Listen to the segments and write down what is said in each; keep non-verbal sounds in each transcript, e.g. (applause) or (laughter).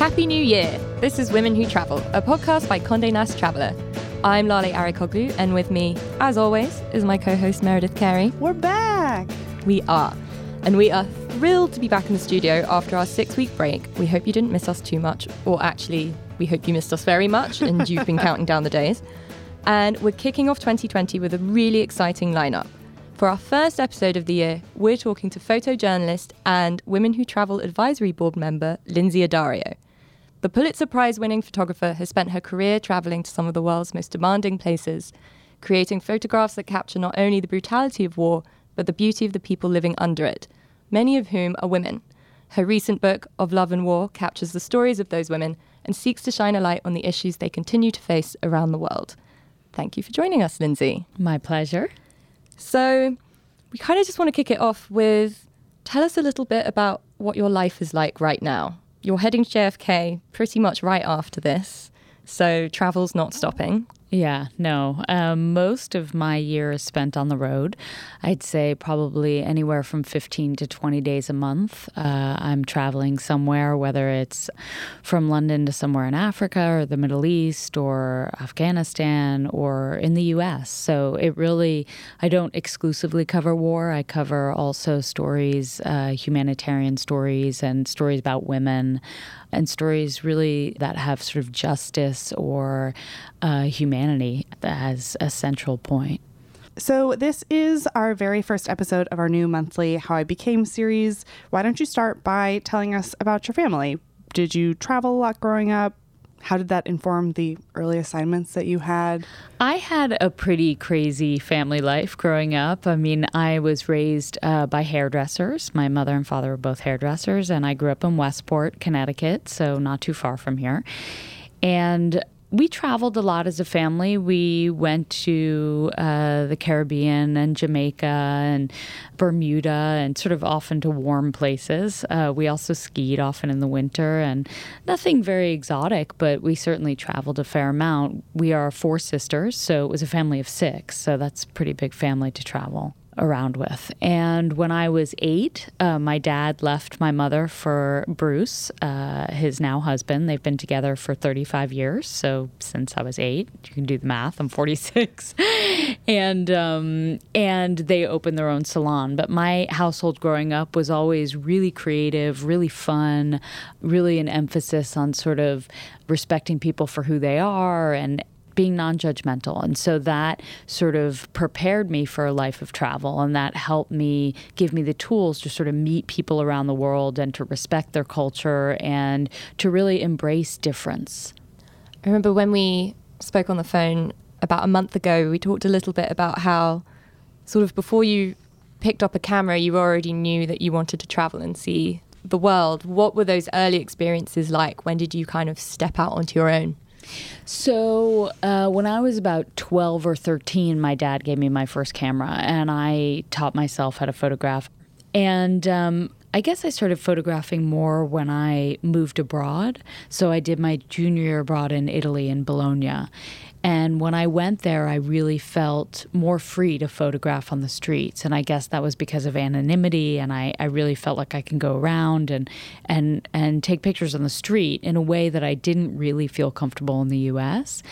Happy New Year! This is Women Who Travel, a podcast by Condé Nast Traveller. I'm Lale Arikoglu, and with me, as always, is my co host Meredith Carey. We're back! We are. And we are thrilled to be back in the studio after our six week break. We hope you didn't miss us too much, or actually, we hope you missed us very much and (laughs) you've been counting down the days. And we're kicking off 2020 with a really exciting lineup. For our first episode of the year, we're talking to photojournalist and Women Who Travel Advisory Board member Lynsey Addario. The Pulitzer Prize winning photographer has spent her career traveling to some of the world's most demanding places, creating photographs that capture not only the brutality of war, but the beauty of the people living under it, many of whom are women. Her recent book, Of Love and War, captures the stories of those women and seeks to shine a light on the issues they continue to face around the world. Thank you for joining us, Lynsey. My pleasure. So, we kind of just want to kick it off with tell us a little bit about what your life is like right now. You're heading to JFK pretty much right after this, so travel's not stopping. Yeah, no. Um, most of my year is spent on the road. I'd say probably anywhere from 15 to 20 days a month. Uh, I'm traveling somewhere, whether it's from London to somewhere in Africa or the Middle East or Afghanistan or in the US. So it really, I don't exclusively cover war. I cover also stories, uh, humanitarian stories, and stories about women and stories really that have sort of justice or uh, humanity as a central point. So, this is our very first episode of our new monthly How I Became series. Why don't you start by telling us about your family? Did you travel a lot growing up? How did that inform the early assignments that you had? I had a pretty crazy family life growing up. I mean, I was raised uh, by hairdressers. My mother and father were both hairdressers, and I grew up in Westport, Connecticut, so not too far from here. And we traveled a lot as a family. We went to uh, the Caribbean and Jamaica and Bermuda and sort of often to warm places. Uh, we also skied often in the winter and nothing very exotic, but we certainly traveled a fair amount. We are four sisters, so it was a family of six, so that's a pretty big family to travel around with. And when I was eight, uh, my dad left my mother for Bruce, uh, his now husband. They've been together for 35 years. So since I was eight, you can do the math. I'm 46, (laughs) and um, and they opened their own salon. But my household growing up was always really creative, really fun, really an emphasis on sort of respecting people for who they are and being non judgmental. And so that sort of prepared me for a life of travel and that helped me give me the tools to sort of meet people around the world and to respect their culture and to really embrace difference. I remember when we spoke on the phone about a month ago, we talked a little bit about how, sort of before you picked up a camera, you already knew that you wanted to travel and see the world. What were those early experiences like? When did you kind of step out onto your own? So, uh, when I was about 12 or 13, my dad gave me my first camera and I taught myself how to photograph. And um, I guess I started photographing more when I moved abroad. So, I did my junior year abroad in Italy, in Bologna. And when I went there, I really felt more free to photograph on the streets. And I guess that was because of anonymity. And I, I really felt like I can go around and, and, and take pictures on the street in a way that I didn't really feel comfortable in the US.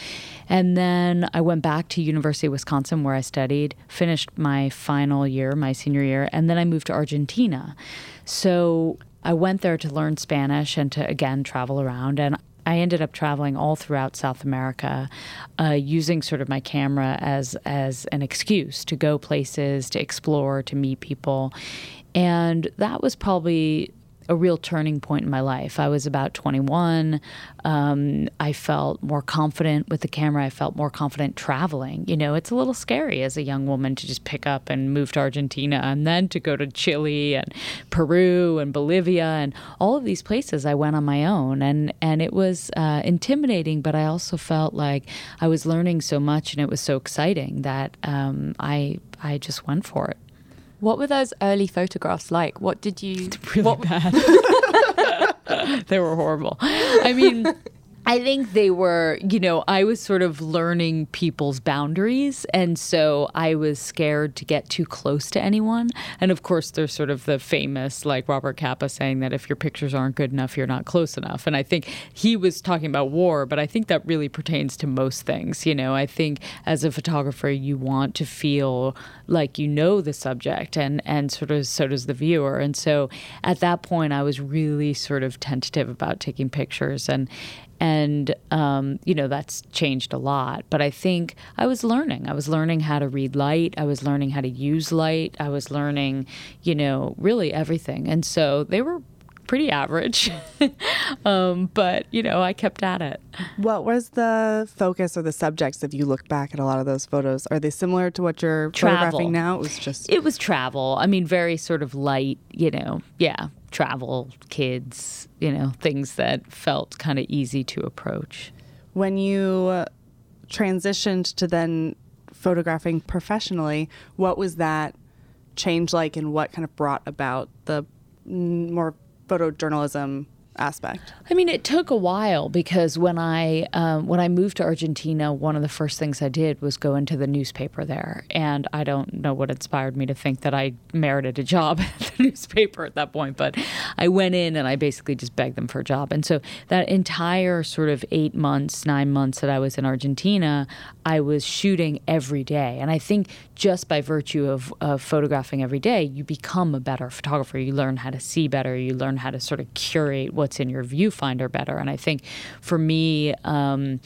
And then I went back to University of Wisconsin where I studied, finished my final year, my senior year, and then I moved to Argentina. So I went there to learn Spanish and to again travel around. And I ended up traveling all throughout South America, uh, using sort of my camera as as an excuse to go places, to explore, to meet people, and that was probably a real turning point in my life. I was about 21. Um, I felt more confident with the camera. I felt more confident traveling. You know, it's a little scary as a young woman to just pick up and move to Argentina and then to go to Chile and Peru and Bolivia and all of these places. I went on my own, and and it was uh, intimidating, but I also felt like I was learning so much, and it was so exciting that um, I I just went for it. What were those early photographs like? What did you? Really what, bad. (laughs) (laughs) they were horrible. I mean, I think they were, you know, I was sort of learning people's boundaries. And so I was scared to get too close to anyone. And of course, there's sort of the famous, like Robert Capa saying that if your pictures aren't good enough, you're not close enough. And I think he was talking about war, but I think that really pertains to most things. You know, I think as a photographer, you want to feel like you know the subject and, and sort of so does the viewer. And so at that point, I was really sort of tentative about taking pictures. And, and um, you know that's changed a lot. But i think i was learning. I was learning how to read light. I was learning how to use light. I was learning you know really everything. And so they were pretty average. (laughs) Um, but you know i kept at it. What was the focus or the subjects if you look back at a lot of those photos? Are they similar to what you're Travel. photographing now? It was just it was travel. I mean very sort of light you know. Yeah travel kids you know things that felt kind of easy to approach. When you uh, transitioned to then photographing professionally, what was that change like and what kind of brought about the more photojournalism aspect? I mean, it took a while because when I um, when I moved to Argentina, one of the first things I did was go into the newspaper there, and I don't know what inspired me to think that I merited a job (laughs) at the newspaper at that point, but I went in and I basically just begged them for a job, and so that entire sort of eight months, nine months that I was in Argentina, I was shooting every day, and I think just by virtue of, of photographing every day, you become a better photographer. You learn how to see better. You learn how to sort of curate what's in your viewfinder better. And I think for me, um,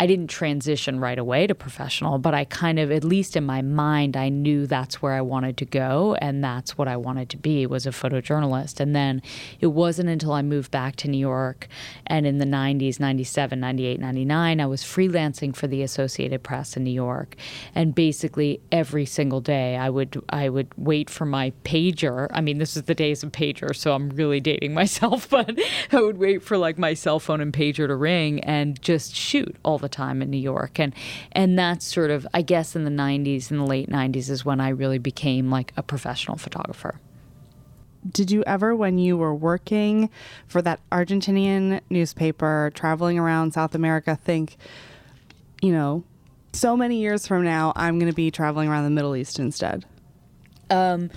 I didn't transition right away to professional, but I kind of, at least in my mind, I knew that's where I wanted to go and that's what I wanted to be was a photojournalist. And then it wasn't until I moved back to New York and in the 90s, 97, 98, 99, I was freelancing for the Associated Press in New York. And basically every single day I would I would wait for my pager. I mean, this is the days of pager, so I'm really dating (laughs) myself, but I would wait for like my cell phone and pager to ring and just shoot all the time in New York. And and that's sort of I guess in the 90s in the late 90s is when I really became like a professional photographer. Did you ever, when you were working for that Argentinian newspaper, traveling around South America, think, you know, so many years from now, I'm going to be traveling around the Middle East instead? Um,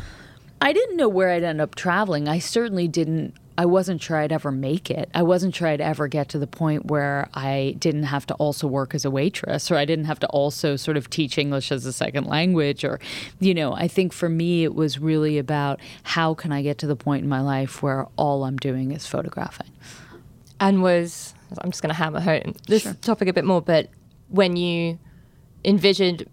I didn't know where I'd end up traveling. I certainly didn't. I wasn't sure I'd ever make it. I wasn't sure I'd ever get to the point where I didn't have to also work as a waitress or I didn't have to also sort of teach English as a second language or you know, I think for me it was really about how can I get to the point in my life where all I'm doing is photographing. and was I'm just going to hammer home this Sure. topic a bit more, but when you envisioned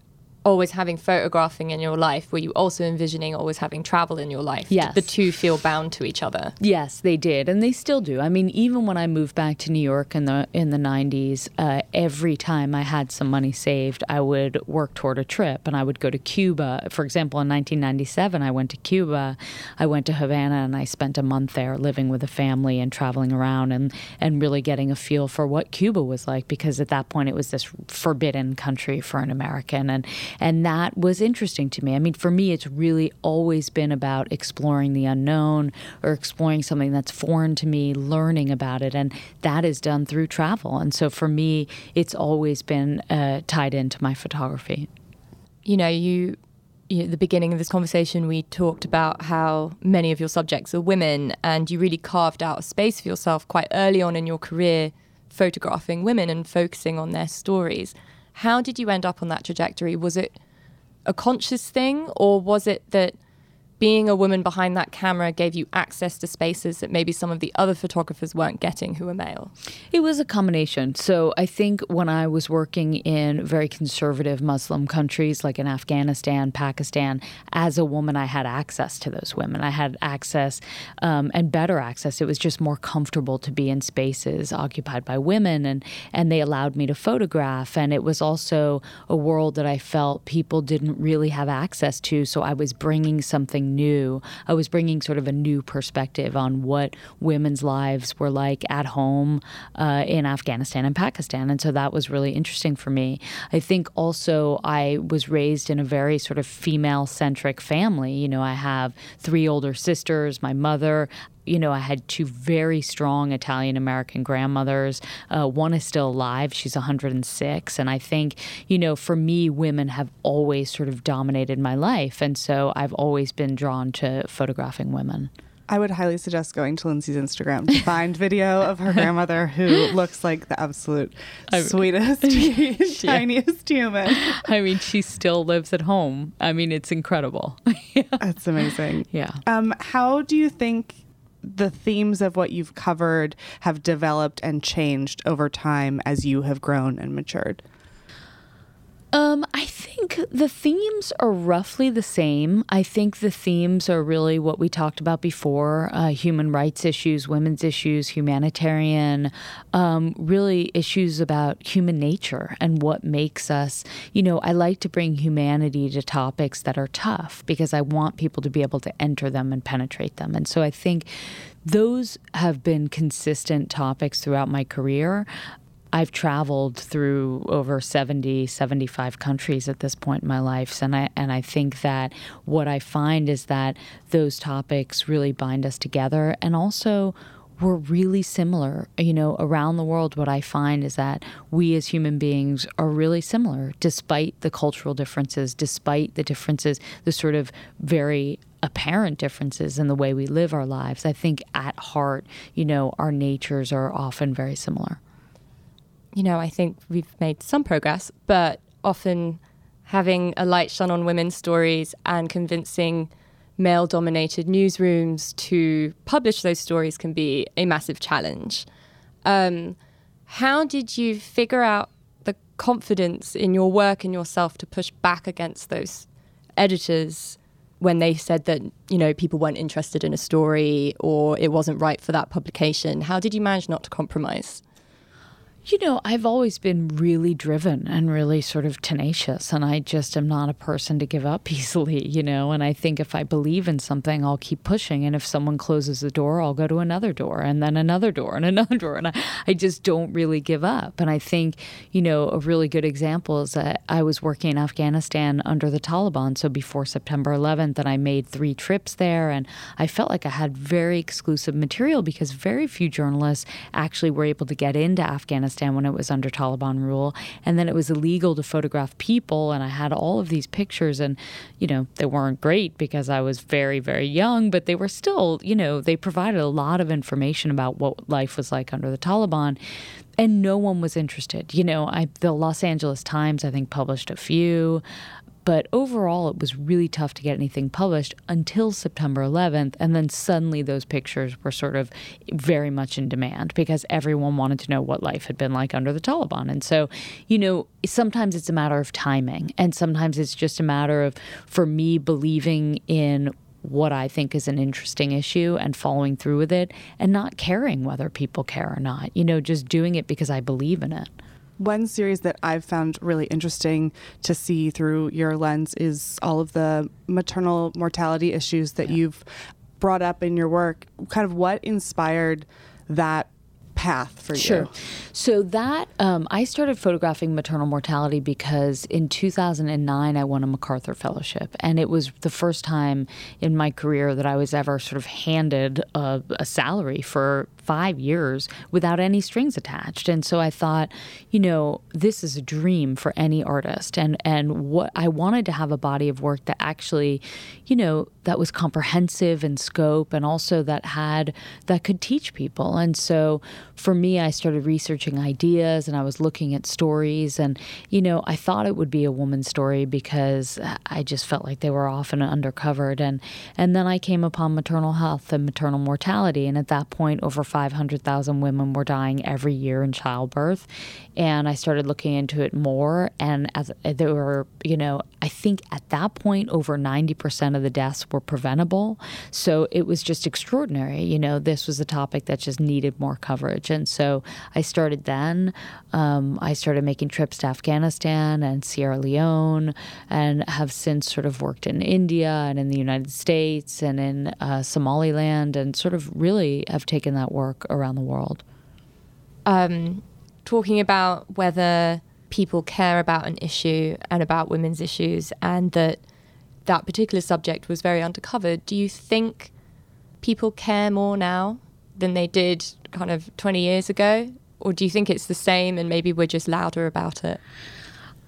always having photographing in your life, were you also envisioning always having travel in your life? Did Yes. the two feel bound to each other. Yes, they did, and they still do. I mean, even when I moved back to New York in the in the '90s, uh, every time I had some money saved, I would work toward a trip, and I would go to Cuba. For example, in 1997, I went to Cuba. I went to Havana, and I spent a month there, living with a family and traveling around, and and really getting a feel for what Cuba was like, because at that point it was this forbidden country for an American, and and that was interesting to me. I mean, for me, it's really always been about exploring the unknown or exploring something that's foreign to me, learning about it, and that is done through travel. And so for me, it's always been uh, tied into my photography. You know, you, you at the beginning of this conversation, we talked about how many of your subjects are women, and you really carved out a space for yourself quite early on in your career, photographing women and focusing on their stories. How did you end up on that trajectory? Was it a conscious thing, or was it that being a woman behind that camera gave you access to spaces that maybe some of the other photographers weren't getting who were male? It was a combination. So I think when I was working in very conservative Muslim countries like in Afghanistan, Pakistan, as a woman, I had access to those women. I had access um, and better access. It was just more comfortable to be in spaces occupied by women, and and they allowed me to photograph. And it was also a world that I felt people didn't really have access to. So I was bringing something new. I was bringing sort of a new perspective on what women's lives were like at home uh, in Afghanistan and Pakistan. And so that was really interesting for me. I think also I was raised in a very sort of female centric family. You know, I have three older sisters, my mother you know, I had two very strong Italian American grandmothers. Uh, one is still alive, she's 106. And I think, you know, for me, women have always sort of dominated my life. And so I've always been drawn to photographing women. I would highly suggest going to Lynsey's Instagram to find (laughs) video of her grandmother who looks like the absolute I sweetest, (laughs) (laughs) tiniest human. I mean, she still lives at home. I mean, it's incredible. That's amazing. Yeah. Um, how do you think the themes of what you've covered have developed and changed over time as you have grown and matured? Um, I think the themes are roughly the same. I think the themes are really what we talked about before uh, human rights issues, women's issues, humanitarian, um, really issues about human nature and what makes us. You know, I like to bring humanity to topics that are tough because I want people to be able to enter them and penetrate them. And so I think those have been consistent topics throughout my career. I've traveled through over 70, 75 countries at this point in my life. And I, and I think that what I find is that those topics really bind us together. And also, we're really similar. You know, around the world, what I find is that we as human beings are really similar, despite the cultural differences, despite the differences, the sort of very apparent differences in the way we live our lives. I think at heart, you know, our natures are often very similar you know, I think we've made some progress, but often having a light shone on women's stories and convincing male dominated newsrooms to publish those stories can be a massive challenge. Um, how did you figure out the confidence in your work and yourself to push back against those editors when they said that you know people weren't interested in a story or it wasn't right for that publication? How did you manage not to compromise? You know, I've always been really driven and really sort of tenacious, and I just am not a person to give up (laughs) easily, you know. And I think if I believe in something, I'll keep pushing. And if someone closes the door, I'll go to another door and then another door and (laughs) another door. And I, I just don't really give up. And I think, you know, a really good example is that I was working in Afghanistan under the Taliban, so before September 11th, and I made three trips there. And I felt like I had very exclusive material because very few journalists actually were able to get into Afghanistan Afghanistan when it was under Taliban rule. And then it was illegal to photograph people. And I had all of these pictures, and, you know, they weren't great because I was very, very young, but they were still, you know, they provided a lot of information about what life was like under the Taliban and no one was interested. You know, I, the Los Angeles Times, I think, published a few. But overall, it was really tough to get anything published until September 11th. And then suddenly those pictures were sort of very much in demand because everyone wanted to know what life had been like under the Taliban. And so, you know, sometimes it's a matter of timing. And sometimes it's just a matter of, for me, believing in what I think is an interesting issue and following through with it and not caring whether people care or not. You know, just doing it because I believe in it. One series that I've found really interesting to see through your lens is all of the maternal mortality issues that yeah. you've brought up in your work. Kind of what inspired that path for you? Sure. So that um, I started photographing maternal mortality because in 2009 I won a MacArthur Fellowship, and it was the first time in my career that I was ever sort of handed a, a salary for five years without any strings attached. And so I thought, you know, this is a dream for any artist. And and what I wanted to have a body of work that actually, you know, that was comprehensive in scope and also that had that could teach people. And so for me, I started researching ideas and I was looking at stories and you know, I thought it would be a woman's story because I just felt like they were often undercovered and and then I came upon maternal health and maternal mortality and at that point over 5 500,000 women were dying every year in childbirth. And I started looking into it more. And as there were, you know, I think at that point, over 90% of the deaths were preventable. So it was just extraordinary. You know, this was a topic that just needed more coverage. And so I started then. Um, I started making trips to Afghanistan and Sierra Leone and have since sort of worked in India and in the United States and in uh, Somaliland and sort of really have taken that work work around the world. Um, talking about whether people care about an issue and about women's issues, and that that particular subject was very undercovered. Do you think people care more now than they did kind of 20 years ago? Or do you think it's the same and maybe we're just louder about it?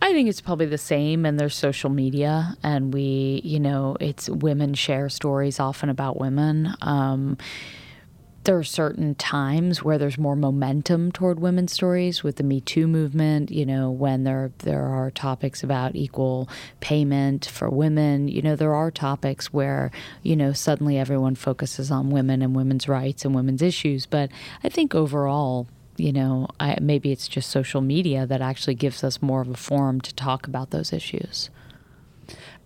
I think it's probably the same, and there's social media, and we, you know, it's women share stories often about women. Um, there are certain times where there's more momentum toward women's stories with the Me Too movement. You know, when there there are topics about equal payment for women. You know, there are topics where you know suddenly everyone focuses on women and women's rights and women's issues. But I think overall, you know, I, maybe it's just social media that actually gives us more of a forum to talk about those issues.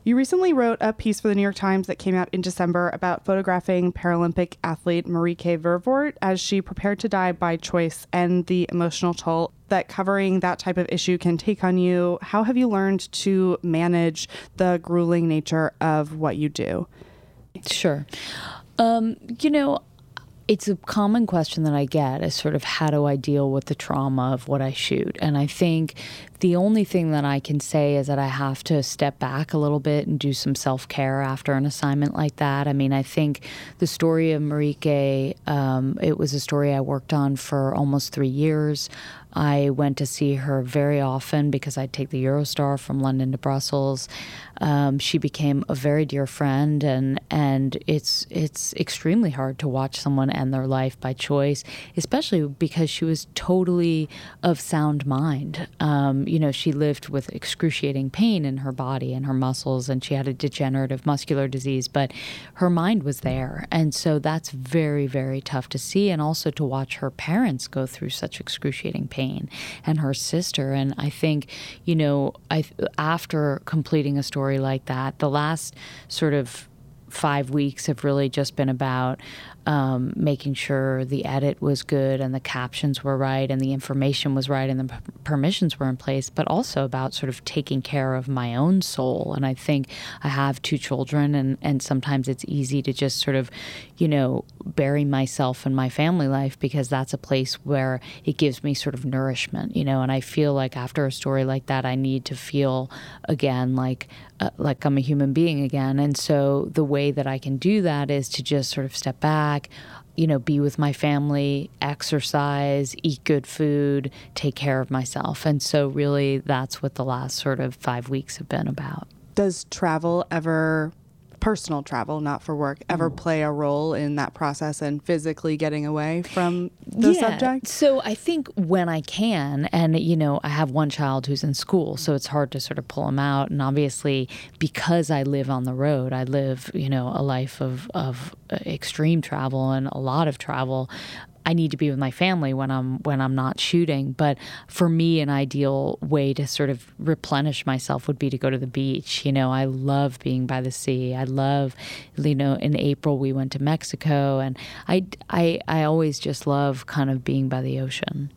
You recently wrote a piece for the New York Times that came out in December about photographing Paralympic athlete Marieke Vervoort as she prepared to die by choice and the emotional toll that covering that type of issue can take on you. How have you learned to manage the grueling nature of what you do? Sure. Um, you know, it's a common question that I get is sort of how do I deal with the trauma of what I shoot? And I think the only thing that I can say is that I have to step back a little bit and do some self care after an assignment like that. I mean, I think the story of Marieke, um, it was a story I worked on for almost three years. I went to see her very often because I'd take the Eurostar from London to Brussels. Um, she became a very dear friend, and and it's it's extremely hard to watch someone end their life by choice, especially because she was totally of sound mind. Um, you know, she lived with excruciating pain in her body and her muscles, and she had a degenerative muscular disease, but her mind was there, and so that's very very tough to see, and also to watch her parents go through such excruciating pain and her sister. And I think, you know, I after completing a story like that, the last sort of five weeks have really just been about um, making sure the edit was good and the captions were right and the information was right and the p- permissions were in place, but also about sort of taking care of my own soul. And I think I have two children, and, and sometimes it's easy to just sort of, you know, bury myself in my family life because that's a place where it gives me sort of nourishment, you know. And I feel like after a story like that, I need to feel again like uh, like I'm a human being again. And so the way that I can do that is to just sort of step back, you know, be with my family, exercise, eat good food, take care of myself. And so really that's what the last sort of 5 weeks have been about. Does travel ever personal travel, not for work, ever Mm. play a role in that process and physically getting away from the subject? So I think when I can, and you know, I have one child who's in school, so it's hard to sort of pull him out. And obviously, because I live on the road, I live, you know, a life of of uh, extreme travel and a lot of travel. I need to be with my family when I'm when I'm not shooting. But for me, an ideal way to sort of replenish myself would be to go to the beach. You know, I love being by the sea. I love, you know, in April we went to Mexico, and I I I always just love kind of being by the ocean.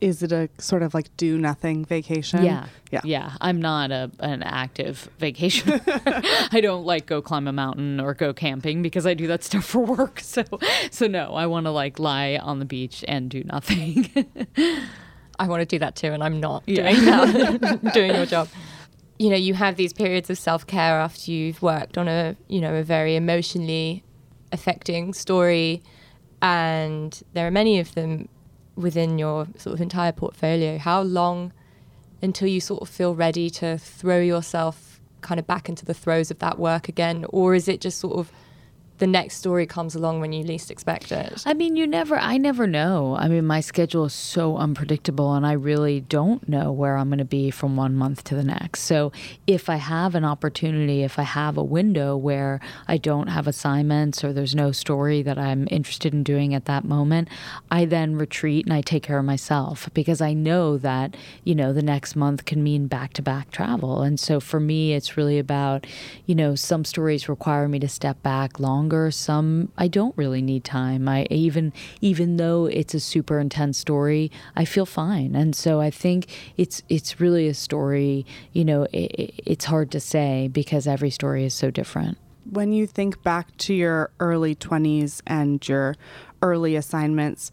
Is it a sort of like do nothing vacation? Yeah. Yeah. Yeah. I'm not a an active vacation. (laughs) I don't like go climb a mountain or go camping because I do that stuff for work. (laughs) So so no, I want to like lie on the beach and do nothing. (laughs) I want to do that too, and I'm not Yeah. doing that, doing your job. You know, you have these periods of self care after you've worked on a, you know, a very emotionally affecting story, and there are many of them within your sort of entire portfolio. How long until you sort of feel ready to throw yourself kind of back into the throes of that work again, or is it just sort of the next story comes along when you least expect it? I mean, you never, I never know. I mean, my schedule is so unpredictable, and I really don't know where I'm going to be from one month to the next. So, if I have an opportunity, if I have a window where I don't have assignments or there's no story that I'm interested in doing at that moment, I then retreat and I take care of myself because I know that, you know, the next month can mean back to back travel. And so, for me, it's really about, you know, some stories require me to step back longer. Some i don't really need time. I even even though it's a super intense story i feel fine. And so i think it's it's really a story you know it, it's hard to say because every story is so different. When you think back to your early 20s and your early assignments,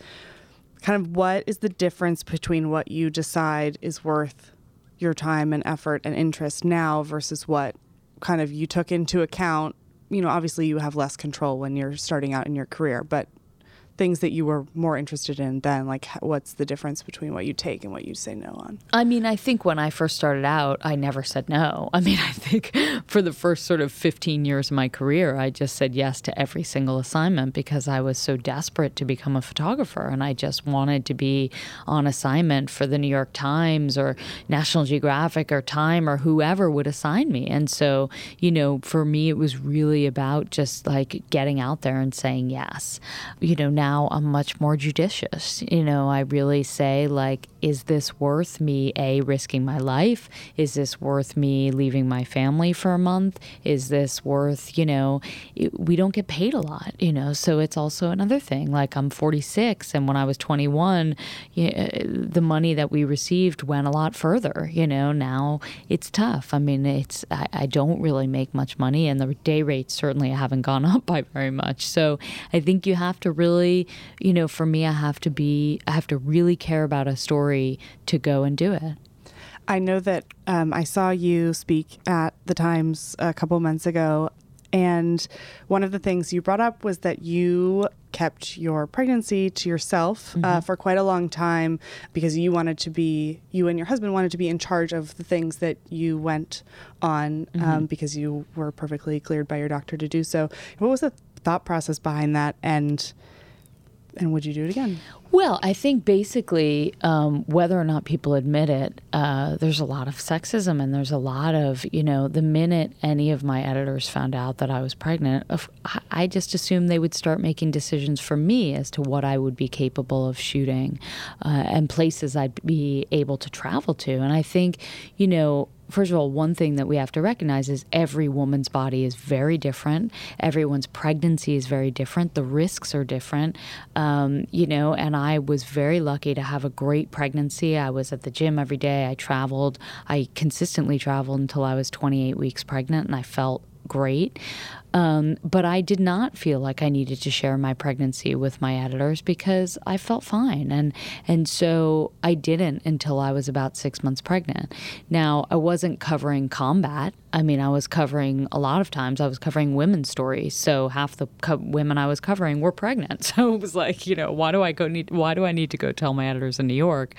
kind of what is the difference between what you decide is worth your time and effort and interest now versus what kind of you took into account you know, obviously you have less control when you're starting out in your career, but things that you were more interested in then like what's the difference between what you take and what you say no on? I mean i think when i first started out i never said no. I mean i think (laughs) for the first sort of 15 years of my career i just said yes to every single assignment because i was so desperate to become a photographer and i just wanted to be on assignment for the new york times or national geographic or time or whoever would assign me. And so you know for me it was really about just like getting out there and saying yes. You know now I'm much more judicious. You know, I really say, like, is this worth me, A, risking my life? Is this worth me leaving my family for a month? Is this worth, you know, we don't get paid a lot, you know, so it's also another thing. Like, I'm 46, and when I was 21, you know, the money that we received went a lot further, you know, now it's tough. I mean, it's, I, I don't really make much money, and the day rates certainly haven't gone (laughs) up by very much. So I think you have to really you know, for me, I have to be, I have to really care about a story to go and do it. I know that um, I saw you speak at the Times a couple months ago, and one of the things you brought up was that you kept your pregnancy to yourself uh, mm-hmm. uh, for quite a long time because you wanted to be, you and your husband wanted to be in charge of the things that you went on um, mm-hmm. because you were perfectly cleared by your doctor to do so. What was the thought process behind that? And and would you do it again? Well, I think basically, um, whether or not people admit it, uh, there's a lot of sexism, and there's a lot of, you know, the minute any of my editors found out that I was pregnant, I just assumed they would start making decisions for me as to what I would be capable of shooting uh, and places I'd be able to travel to. And I think, you know, first of all, one thing that we have to recognize is every woman's body is very different. Everyone's pregnancy is very different. The risks are different, um, you know. And I was very lucky to have a great pregnancy. I was at the gym every day. I traveled. I consistently traveled until I was 28 weeks pregnant, and I felt great. Um, but I did not feel like I needed to share my pregnancy with my editors because I felt fine, and and so I didn't until I was about six months pregnant. Now I wasn't covering combat. I mean, I was covering a lot of times. I was covering women's stories, so half the co- women I was covering were pregnant. (laughs) So it was like, you know, why do I go need? Why do I need to go tell my editors in New York?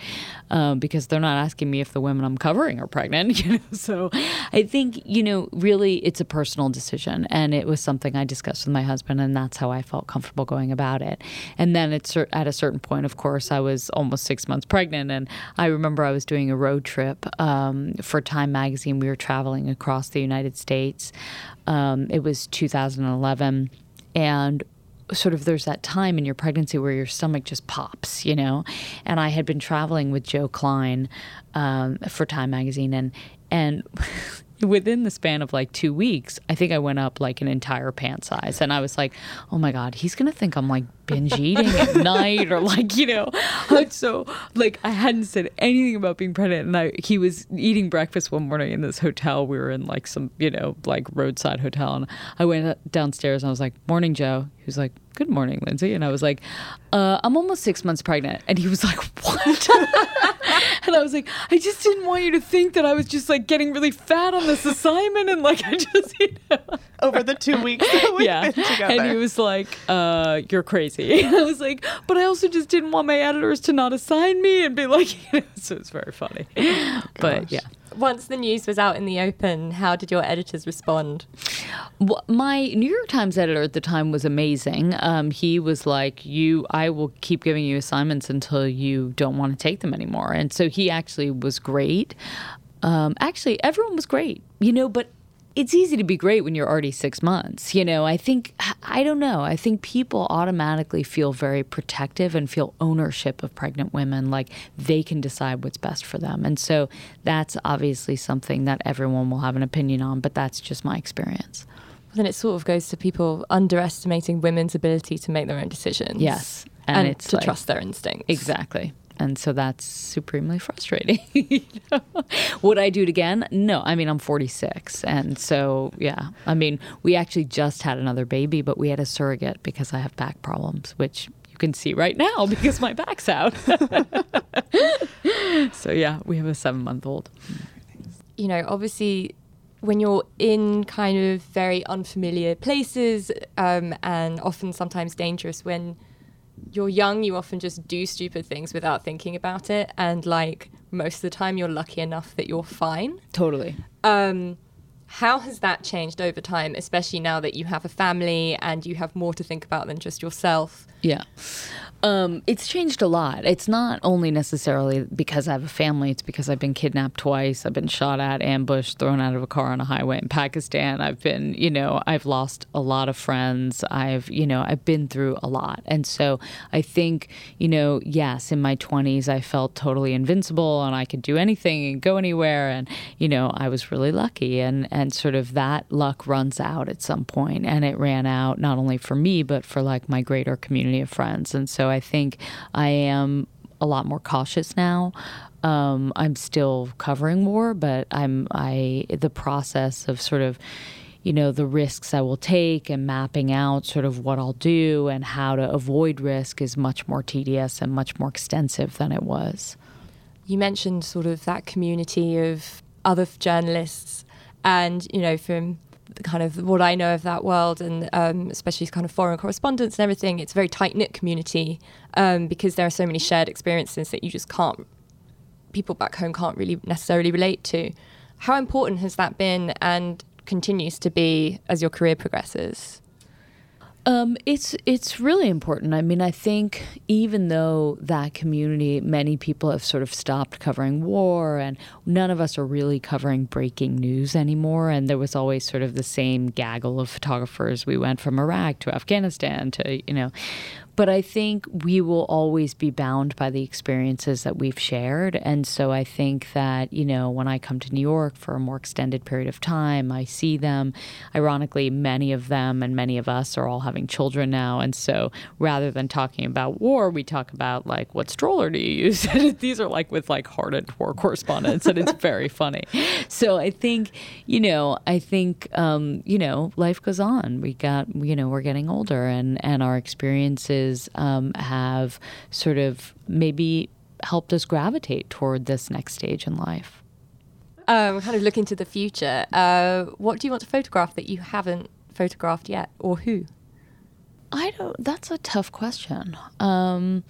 Um, because they're not asking me if the women I'm covering are pregnant. (laughs) You know, so I think you know, really, it's a personal decision, and it was something I discussed with my husband, and that's how I felt comfortable going about it. And then it's at a certain point, of course, I was almost six months pregnant, and I remember I was doing a road trip um, for Time Magazine. We were traveling across the United States. Um, it was 2011, and sort of there's that time in your pregnancy where your stomach just pops, you know. And I had been traveling with Joe Klein um, for Time Magazine, and and (laughs) within the span of like two weeks, I think I went up like an entire pant size. And I was like, oh my God, he's going to think I'm like binge eating at (laughs) night or like, you know. So, like, I hadn't said anything about being pregnant. And I, he was eating breakfast one morning in this hotel. We were in like some, you know, like roadside hotel. And I went downstairs and I was like, morning, Joe. He was like, good morning, Lynsey. And I was like, uh, I'm almost six months pregnant. And he was like, (laughs) what? (laughs) and I was like, I just didn't want you to think that I was just like getting really fat on this assignment. And like, I just, you know. Over the two weeks that we've yeah. been together. And he was like, uh, you're crazy. (laughs) And I was like, but I also just didn't want my editors to not assign me and be like, you know, so it's very funny. Oh, (gasps) but yeah once the news was out in the open, how did your editors respond? Well, my New York Times editor at the time was amazing. Um, he was like, "You, I will keep giving you assignments until you don't want to take them anymore," and so he actually was great. Um, actually, everyone was great, you know, but it's easy to be great when you're already six months. You know, I think, I don't know, I think people automatically feel very protective and feel ownership of pregnant women, like they can decide what's best for them. And so that's obviously something that everyone will have an opinion on, but that's just my experience. then it sort of goes to people underestimating women's ability to make their own decisions. Yes. And, and it's to like, trust their instincts. Exactly and so that's supremely frustrating. you (laughs) know? Would I do it again? No. I mean, I'm 46, and so yeah. I mean, we actually just had another baby, but we had a surrogate because I have back problems, which you can see right now (laughs) because my back's out. (laughs) so yeah, we have a seven month old. You know, obviously when you're in kind of very unfamiliar places um, and often sometimes dangerous when you're young you often just do stupid things without thinking about it. And like most of the time you're lucky enough that you're fine. Totally. um, how has that changed over time especially now that you have a family and you have more to think about than just yourself Yeah. Um, it's changed a lot. It's not only necessarily because I have a family, it's because I've been kidnapped twice. I've been shot at, ambushed, thrown out of a car on a highway in Pakistan. I've been, you know, I've lost a lot of friends. I've, you know, I've been through a lot. And so I think, you know, yes, in my 20s, I felt totally invincible and I could do anything and go anywhere. And, you know, I was really lucky. And, and sort of that luck runs out at some point. And it ran out not only for me, but for like my greater community of friends. And so I think I am a lot more cautious now. Um, I'm still covering war, but I'm I the process of sort of you know the risks I will take and mapping out sort of what I'll do and how to avoid risk is much more tedious and much more extensive than it was. you mentioned sort of that community of other journalists and you know from kind of what I know of that world and um, especially kind of foreign correspondence and everything it's a very tight knit community um, because there are so many shared experiences that you just can't people back home can't really necessarily relate to. How important has that been and continues to be as your career progresses Um, it's it's really important. I mean, I think even though that community, many people have sort of stopped covering war, and none of us are really covering breaking news anymore. And there was always sort of the same gaggle of photographers. We went from Iraq to Afghanistan to you know, but I think we will always be bound by the experiences that we've shared. And so I think that, you know, when I come to New York for a more extended period of time, I see them. Ironically, many of them and many of us are all having children now. And so rather than talking about war, we talk about like, what stroller do you use? (laughs) These are like with like hardened war correspondents, and it's very funny. So I think, you know, I think, um, you know, life goes on. We got, you know, we're getting older and, and our experiences um, have sort of maybe helped us gravitate toward this next stage in life. um, kind of looking to the future uh, what do you want to photograph that you haven't photographed yet or who I don't. That's a tough question. Um,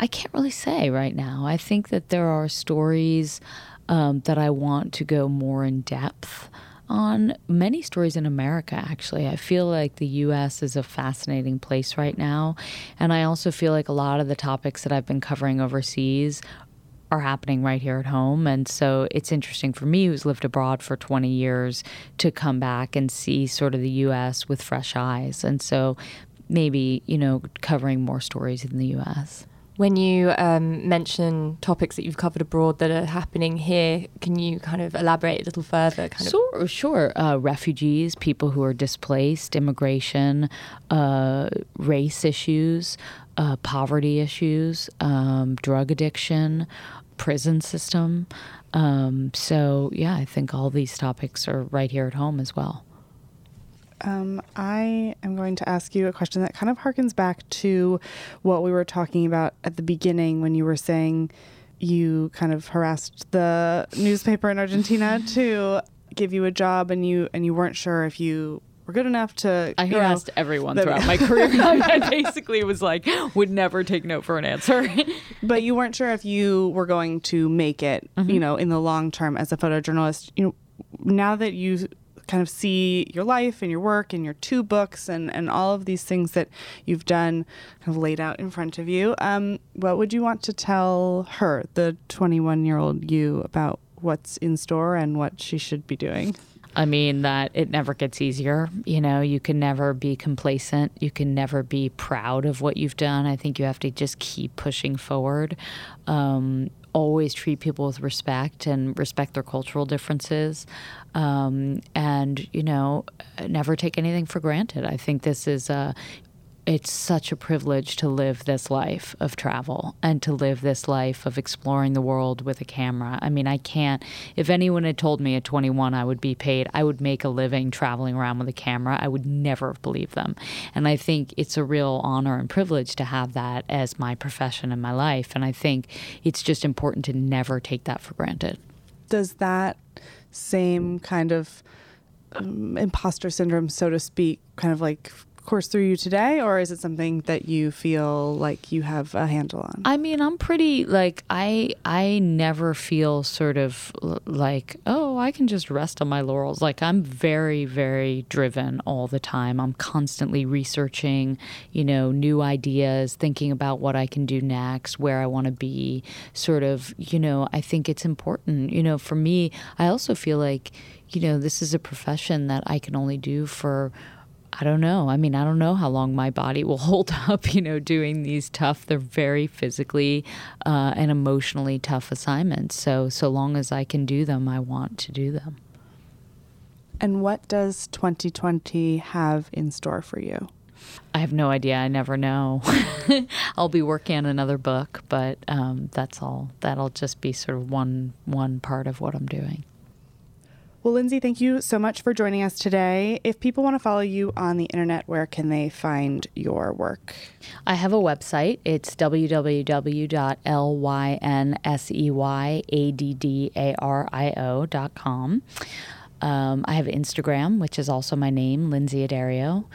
I can't really say right now. I think that there are stories um, that I want to go more in depth on. Many stories in America, actually. I feel like the U.S. is a fascinating place right now, and I also feel like a lot of the topics that I've been covering overseas are happening right here at home. And so it's interesting for me, who's lived abroad for 20 years, to come back and see sort of the US with fresh eyes. And so maybe, you know, covering more stories in the US. When you um, mention topics that you've covered abroad that are happening here, can you kind of elaborate a little further? Kind of Sure, sure. Uh, refugees, people who are displaced, immigration, uh, race issues, uh, poverty issues, um, drug addiction, prison system. Um, so, yeah, I think all these topics are right here at home as well. Um, I am going to ask you a question that kind of harkens back to what we were talking about at the beginning when you were saying you kind of harassed the newspaper in Argentina (laughs) to give you a job and you and you weren't sure if you were good enough to I you know, harassed everyone the- throughout (laughs) my career. (laughs) I basically was like, would never take no for an answer. but you weren't sure if you were going to make it, Mm-hmm. you know, in the long term as a photojournalist. You know, now that you kind of see your life and your work and your two books and, and all of these things that you've done kind of laid out in front of you, um, what would you want to tell her, the 21 year old you, about what's in store and what she should be doing? I mean, that it never gets easier. You know, you can never be complacent. You can never be proud of what you've done. I think you have to just keep pushing forward. Um, always treat people with respect and respect their cultural differences. Um, and, you know, never take anything for granted. I think this is a, it's such a privilege to live this life of travel and to live this life of exploring the world with a camera. I mean, I can't, if anyone had told me at 21 I would be paid, I would make a living traveling around with a camera, I would never have believed them. And I think it's a real honor and privilege to have that as my profession and my life. And I think it's just important to never take that for granted. Does that same kind of um, imposter syndrome, so to speak, kind of like course through you today, or is it something that you feel like you have a handle on? I mean, I'm pretty like I I never feel sort of like oh I can just rest on my laurels. Like I'm very very driven all the time. I'm constantly researching, you know, new ideas, thinking about what I can do next, where I want to be. Sort of, you know, I think it's important. You know, for me, I also feel like you know this is a profession that I can only do for I don't know. I mean, I don't know how long my body will (laughs) hold up, you know, doing these tough, they're very physically uh, and emotionally tough assignments. So, so long as I can do them, I want to do them. And what does 2020 have in store for you? I have no idea. I never know. (laughs) I'll be working on another book, but um, that's all. That'll just be sort of one one part of what I'm doing. Well, Lynsey, thank you so much for joining us today. If people want to follow you on the internet, where can they find your work? I have a website. It's www.lynseyaddario.com. Um, I have Instagram, which is also my name, Lynsey Addario,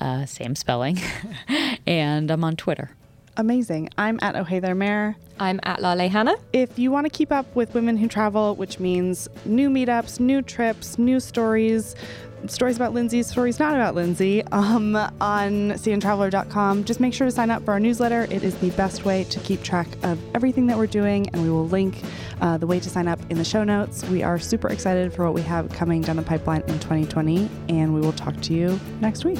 uh, same spelling, (laughs) and I'm on Twitter amazing. I'm at Oh Hey There Mayor. I'm at Lale Hannah. If you want to keep up with Women Who Travel, which means new meetups, new trips, new stories, stories about Lynsey, stories not about Lynsey, um, on cntraveler.com, just make sure to sign up for our newsletter. It is the best way to keep track of everything that we're doing, and we will link uh, the way to sign up in the show notes. We are super excited for what we have coming down the pipeline in 2020, and we will talk to you next week.